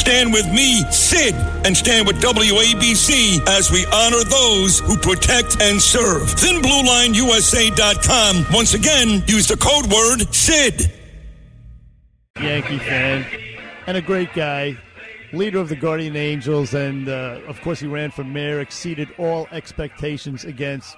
Stand with me, Sid, and stand with WABC as we honor those who protect and serve. ThinBlueLineUSA.com. Once again, use the code word SID. Yankee fan and a great guy, leader of the Guardian Angels, and uh, of course he ran for mayor, exceeded all expectations against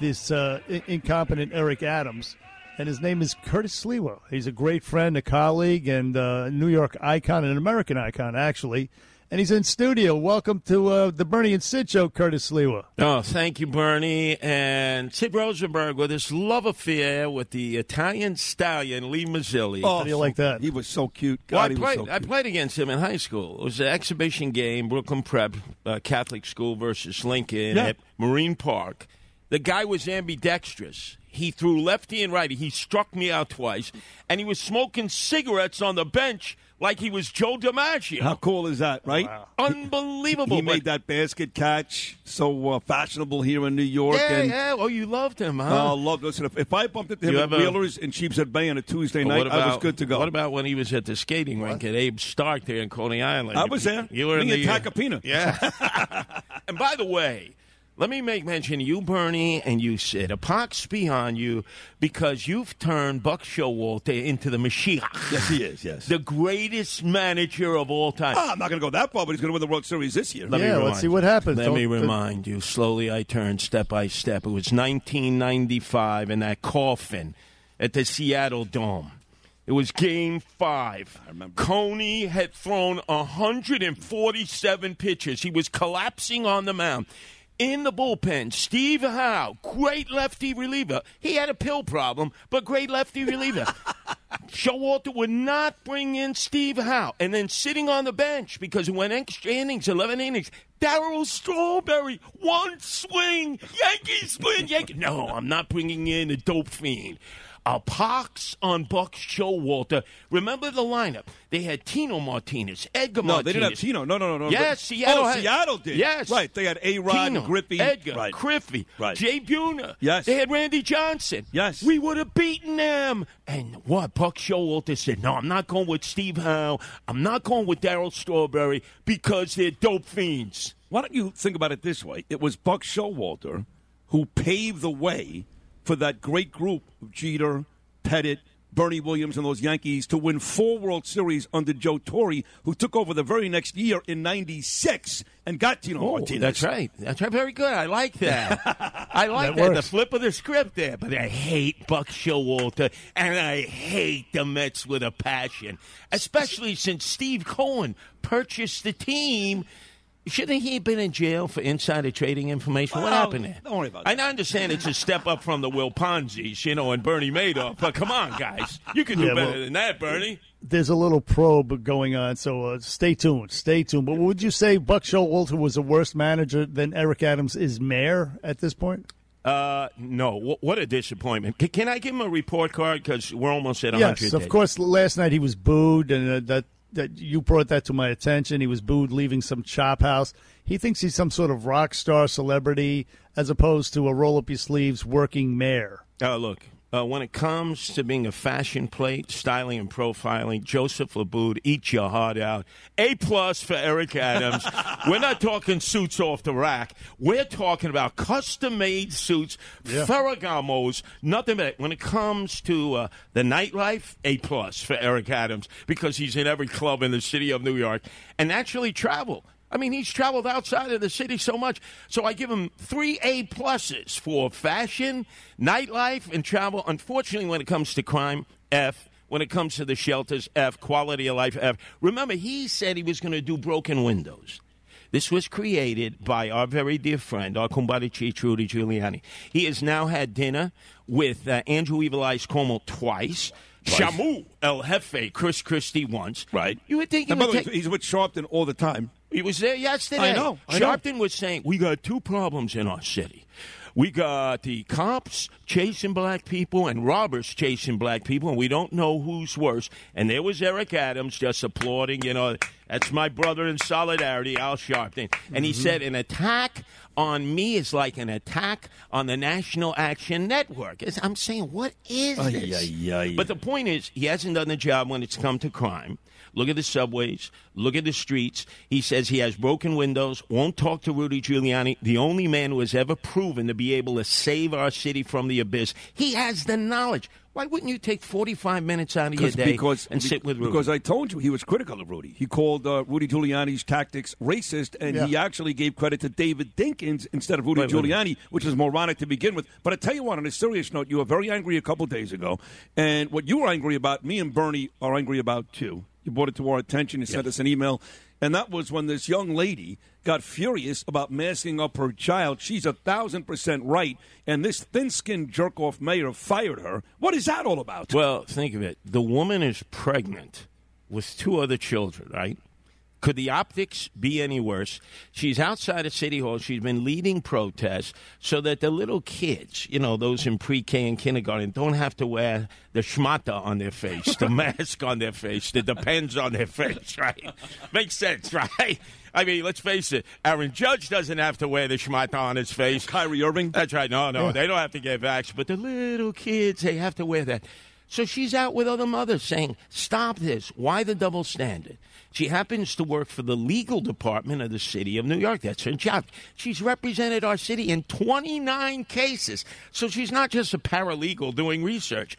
this uh, incompetent Eric Adams. And his name is Curtis Sliwa. He's a great friend, a colleague, and uh, a New York icon, an American icon, actually. And he's in studio. Welcome to uh, the Bernie and Sid show, Curtis Sliwa. Oh, thank you, Bernie. And Sid Rosenberg with his love affair with the Italian stallion, Lee Mazzilli. How do you like that? He was so cute. God, Well, I he was played, so I played against him in high school. It was an exhibition game, Brooklyn Prep, uh, Catholic school versus Lincoln Yeah. at Marine Park. The guy was ambidextrous. He threw lefty and righty. He struck me out twice, and he was smoking cigarettes on the bench like he was Joe DiMaggio. How cool is that, right? Unbelievable. He but- made that basket catch so uh, fashionable here in New York. Yeah, and, yeah. Oh, you loved him, huh? Oh, love listen. If, if I bumped into him You at ever- Wheelers in Sheepshead Bay on a Tuesday Well, night, I was good to go. What about when he was at the skating rink at Abe Stark there in Coney Island? I was there. You were Me in and the uh, Tacopina. Yeah. and by the way, let me make mention you, Bernie, and you, Sid. A pox be on you because you've turned Buck Showalter into the Mashiach. Yes, he is. Yes. The greatest manager of all time. Ah, I'm not going to go that far, but he's going to win the World Series this year. Let me Yeah, let's see what happens. Let Don't- me don't- remind you. Slowly I turned step by step. It was 1995 in that coffin at the Seattle Dome. It was game five. I remember. Coney had thrown 147 pitches. He was collapsing on the mound. In the bullpen, Steve Howe, great lefty reliever. He had a pill problem, but great lefty reliever. Showalter would not bring in Steve Howe. And then sitting on the bench because it went extra innings, 11 innings, Darryl Strawberry, one swing, Yankees win, Yankees. No, I'm not bringing in a dope fiend. A pox on Buck Showalter. Remember the lineup? They had Tino Martinez, Edgar Martinez. No, they didn't have Tino. No, no, no, no. Yes, Seattle Oh, had- Seattle did. Yes. Right. They had A. Rod, Griffey. Edgar, Right. Griffey, Right. Jay Buhner. Yes. They had Randy Johnson. Yes. We would have beaten them. And what? Buck Showalter said, no, I'm not going with Steve Howe. I'm not going with Darryl Strawberry because they're dope fiends. Why don't you think about it this way? It was Buck Showalter who paved the way for that great group of Jeter, Pettitte, Bernie Williams, and those Yankees to win four World Series under Joe Torre, who took over the very next year in '96 and got Tino oh, Martinez. Oh, That's right. That's right. Very good. I like that. I like That that. The flip of the script there. But I hate Buck Showalter, and I hate the Mets with a passion, especially since Steve Cohen purchased the team. Shouldn't he have been in jail for insider trading information? what happened there? don't worry about I understand it's a step up from the Will Ponzi's, you know, and Bernie Madoff. But come on, guys, you can do Yeah, better well- than that, Bernie. There's a little probe going on, so uh, stay tuned. Stay tuned. But would you say Buck Showalter was a worse manager than Eric Adams is mayor at this point? Uh, no. Wh- What a disappointment. C- can I give him a report card? Because we're almost at 100 Yes, of days. course. Last night he was booed, and uh, that that you brought that to my attention. He was booed leaving some chop house. He thinks he's some sort of rock star celebrity, as opposed to a roll up your sleeves working mayor. Oh, look, uh, when it comes to being a fashion plate, styling and profiling, Joseph Laboud, eat your heart out. A plus for Eric Adams. We're not talking suits off the rack. We're talking about custom made suits, Ferragamos, nothing but when it comes to uh, the nightlife, A plus for Eric Adams because he's in every club in the city of New York and actually travel. I mean, he's traveled outside of the city so much. So I give him three A pluses for fashion, nightlife, and travel. Unfortunately, when it comes to crime, F. When it comes to the shelters, F. Quality of life, F. Remember, he said he was going to do broken windows. This was created by our very dear friend, our kumbaya chief, Rudy Giuliani. He has now had dinner with uh, Andrew Evil Eyes Cuomo twice. Shamu El Jefe, Chris Christie once. Right. You would think he would way, take- he's with Sharpton all the time. He was there yesterday. I know, I know. Sharpton was saying we got two problems in our city. We got the cops chasing black people and robbers chasing black people, and we don't know who's worse. And there was Eric Adams just applauding, you know, that's my brother in solidarity, Al Sharpton. And he said, an attack on me is like an attack on the National Action Network. It's- I'm saying, what is this? But the point is, he hasn't done the job when it's come to crime. Look at the subways. Look at the streets. He says he has broken windows, won't talk to Rudy Giuliani, the only man who has ever proven to be able to save our city from the abyss. He has the knowledge. Why wouldn't you take 45 minutes out of your day because and sit with Rudy? Because I told you he was critical of Rudy. He called uh, Rudy Giuliani's tactics racist, and he actually gave credit to David Dinkins instead of Rudy wait. Giuliani, which is moronic to begin with. But I tell you what, on a serious note, you were very angry a couple days ago, and what you were angry about, me and Bernie are angry about too. You brought it to our attention. You sent us an email, and that was when this young lady got furious about masking up her child. She's a thousand percent right, and this thin-skinned jerk-off mayor fired her. What is that all about? Well, think of it. The woman is pregnant with two other children, right? Could the optics be any worse? She's outside of City Hall. She's been leading protests so that the little kids, you know, those in pre K and kindergarten, don't have to wear the schmata on their face, the mask on their face, the depends on their face, right? Makes sense, right? I mean, let's face it. Aaron Judge doesn't have to wear the schmata on his face. Kyrie Irving. That's right. No, no, they don't have to get vaxxed, but the little kids, they have to wear that. So she's out with other mothers saying, Stop this. Why the double standard? She happens to work for the legal department of the city of New York. That's her job. She's represented our city in 29 cases. So she's not just a paralegal doing research.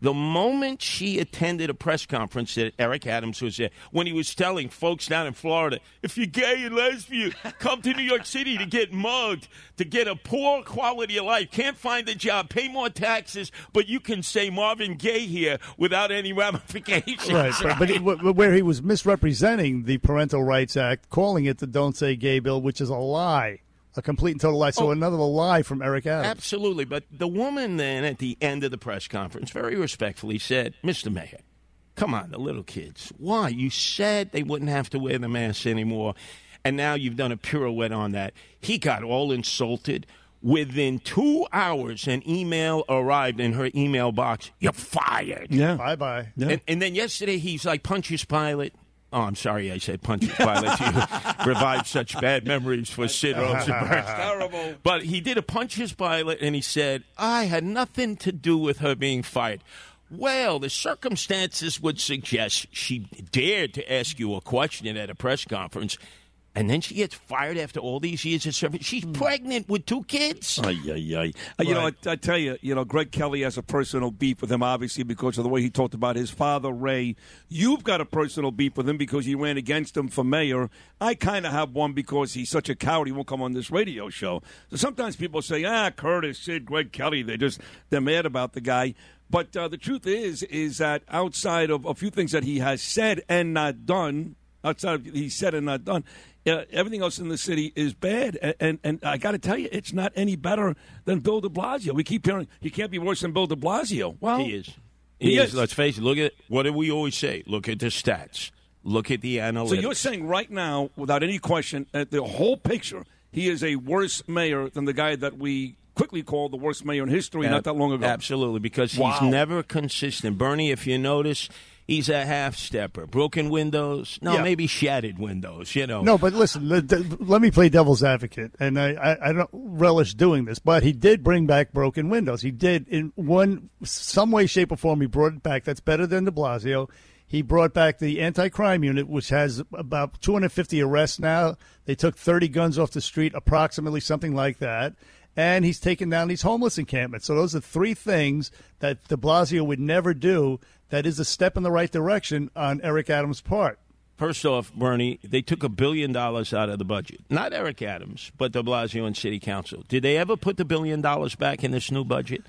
The moment she attended a press conference that Eric Adams was there, when he was telling folks down in Florida, if you're gay and lesbian, come to New York City to get mugged, to get a poor quality of life, can't find a job, pay more taxes, but you can say Marvin Gaye here without any ramifications. Right, it, but where he was misrepresenting the Parental Rights Act, calling it the Don't Say Gay bill, which is a lie, a complete and total lie. So Oh. another lie from Eric Adams. Absolutely. But the woman then at the end of the press conference very respectfully said, Mr. Mayor, come on, the little kids. Why? You said they wouldn't have to wear the mask anymore, and now you've done a pirouette on that. He got all insulted. Within two hours, an email arrived in her email box. You're fired. Yeah. Bye bye. And, and then yesterday, he's like Pontius Pilate. Oh, I'm sorry, I said Pontius Pilate. You revived such bad memories for Sid Rosenberg. Terrible. But he did a Pontius pilot, and he said, I had nothing to do with her being fired. Well, the circumstances would suggest she dared to ask you a question at a press conference, and then she gets fired after all these years of service. She's pregnant with two kids. Ay, ay, ay. Uh, You know, I, I tell you, you know, Greg Kelly has a personal beef with him, obviously, because of the way he talked about his father, Ray. You've got a personal beef with him because you ran against him for mayor. I kind of have one because he's such a coward, he won't come on this radio show. So sometimes people say, ah, Curtis, Sid, Greg Kelly, they just, they're mad about the guy. But uh, the truth is, is that outside of a few things that he has said and not done, outside of he said and not done, uh, everything else in the city is bad. And and, and I got to tell you, it's not any better than Bill De Blasio. We keep hearing he can't be worse than Bill De Blasio. Well, He is. He, He is. is. Let's face it. Look at what do we always say? Look at the stats. Look at the analytics. So you're saying right now, without any question, at the whole picture, he is a worse mayor than the guy that we quickly called the worst mayor in history not that long ago. Absolutely, because Wow. he's never consistent. Bernie, if you notice, he's a half stepper. Broken windows, no, Yeah. maybe shattered windows. You know, No, but listen, the, the, let me play devil's advocate, and I, I, I don't relish doing this, but he did bring back broken windows. He did in one, some way, shape, or form. He brought it back. That's better than De Blasio. He brought back the anti-crime unit, which has about 250 arrests now. They took 30 guns off the street, approximately something like that. And he's taken down these homeless encampments. So those are three things that De Blasio would never do. That is a step in the right direction on Eric Adams' part. First off, Bernie, they took a billion dollars out of the budget. Not Eric Adams, but de Blasio and City Council. Did they ever put the billion dollars back in this new budget?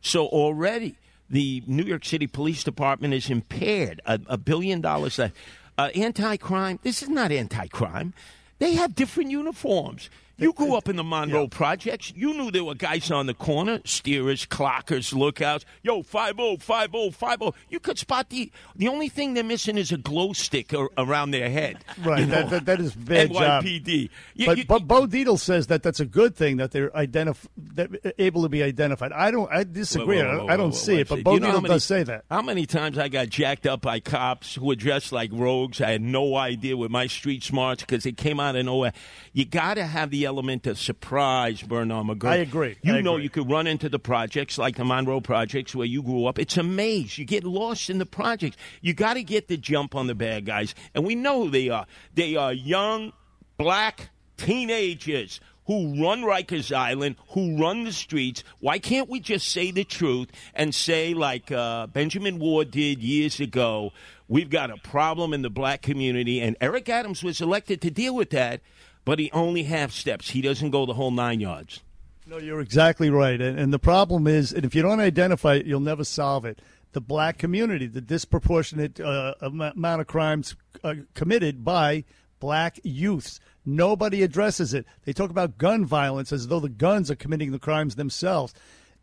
So already the New York City Police Department is impaired. A, a billion dollars. Uh, anti crime, this is not anti crime. They have different uniforms. You grew up in the Monroe projects. You knew there were guys on the corner, steerers, clockers, lookouts. Yo, 5-0, 5-0, 5-0. You could spot the the only thing they're missing is a glow stick ar- around their head. Right, You know? that, that is their job. NYPD. You- but, you- but Bo Dietl says that that's a good thing that they're identif- that uh, able to be identified. I don't. I disagree. Whoa, whoa, I whoa, don't, I don't see it, but. Bo You know how many- does say that. How many times I got jacked up by cops who were dressed like rogues? I had no idea with my street smarts because they came out of nowhere. You got to have the element of surprise, Bernard McGuirk. I agree. You I know agree. you could run into the projects like the Monroe projects where you grew up. It's a maze. You get lost in the projects. You got to get the jump on the bad guys, and we know who they are. They are young, black teenagers who run Rikers Island, who run the streets. Why can't we just say the truth and say, like uh, Benjamin Ward did years ago, we've got a problem in the black community, and Eric Adams was elected to deal with that, but he only half steps. He doesn't go the whole nine yards. No, you're exactly right. And, and the problem is, and if you don't identify it, you'll never solve it. The black community, the disproportionate uh, amount of crimes uh, committed by black youths. Nobody addresses it. They talk about gun violence as though the guns are committing the crimes themselves.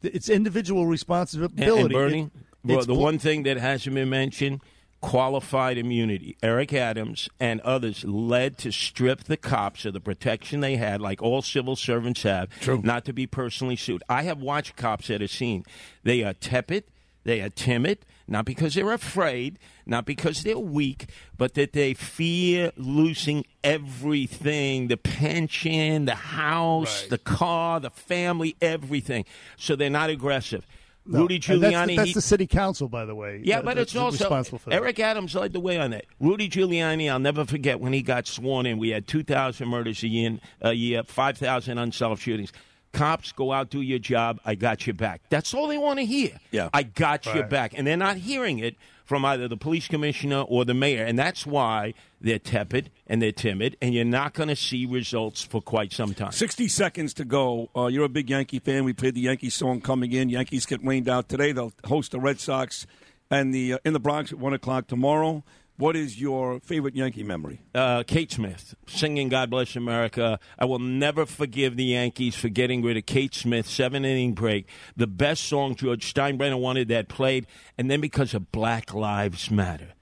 It's individual responsibility. and Bernie, It- well, the bl- one thing that hasn't been mentioned qualified immunity. Eric Adams and others led to strip the cops of the protection they had, like all civil servants have, True. not to be personally sued. I have watched cops at a scene. They are tepid, they are timid, not because they're afraid, not because they're weak, but that they fear losing everything the pension, the house, the car, the family, everything. So they're not aggressive. No, Rudy and Giuliani. That's, the, that's he- the city council, by the way. yeah, that- but it's also responsible for that. Eric Adams led the way on that. Rudy Giuliani, I'll never forget when he got sworn in. We had two thousand murders a year, a year, five thousand unsolved shootings. Cops, go out, do your job. I got your back. That's all they want to hear. Yeah. I got your back, and they're not hearing it from either the police commissioner or the mayor, and that's why they're tepid and they're timid, and you're not going to see results for quite some time. 60 seconds to go. Uh, you're a big Yankee fan. We played the Yankee song coming in. Yankees get rained out today. They'll host the Red Sox and the uh, in the Bronx at 1 o'clock tomorrow. What is your favorite Yankee memory? uh, Kate Smith singing "God Bless America." I will never forgive the Yankees for getting rid of Kate Smith. Seven inning break, the best song George Steinbrenner wanted that played, and then because of Black Lives Matter.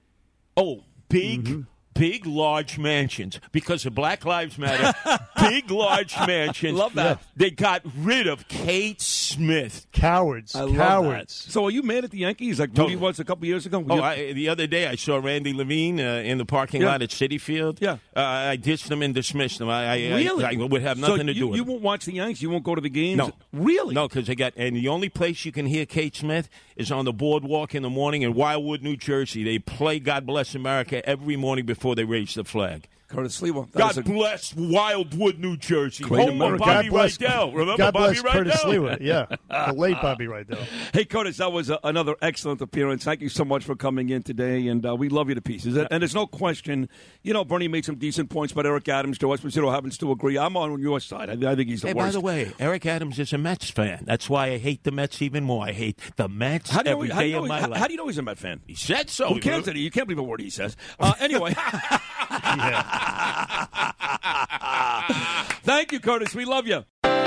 Oh, big. Big, large mansions because of Black Lives Matter. big, large mansions. Love that. They got rid of Kate Smith. cowards. I love cowards. that. So are you mad at the Yankees like Totally. Rudy was a couple years ago? Oh, You- I, the other day I saw Randy Levine uh, in the parking Yeah. lot at Citi Field. Yeah. uh, I dished him and dismissed him. I, I, really? I, I would have So nothing to you, do with You it. won't watch the Yankees. You won't go to the games. No, really? No, because they got and the only place you can hear Kate Smith is on the boardwalk in the morning in Wildwood, New Jersey. They play "God Bless America" every morning before they raise the flag. Curtis Sliwa. God a- bless Wildwood, New Jersey. Great Home of Bobby God bless, Rydell. Remember God Bobby bless Curtis Rydell? Sliwa. Yeah, the late Bobby Rydell. Hey, Curtis, that was a, another excellent appearance. Thank you so much for coming in today, and uh, we love you to pieces. And there's no question, you know, Bernie made some decent points about Eric Adams. Joe Esposito happens to agree. I'm on your side. I, I think he's the Hey, worst. by the way, Eric Adams is a Mets fan. That's why I hate the Mets even more. I hate the Mets how do, you every know, how, do you know, of my how, life. how do you know he's a Mets fan? he said so. Who cares? You can't believe a word he says. Uh, anyway, thank you, Curtis. We love you.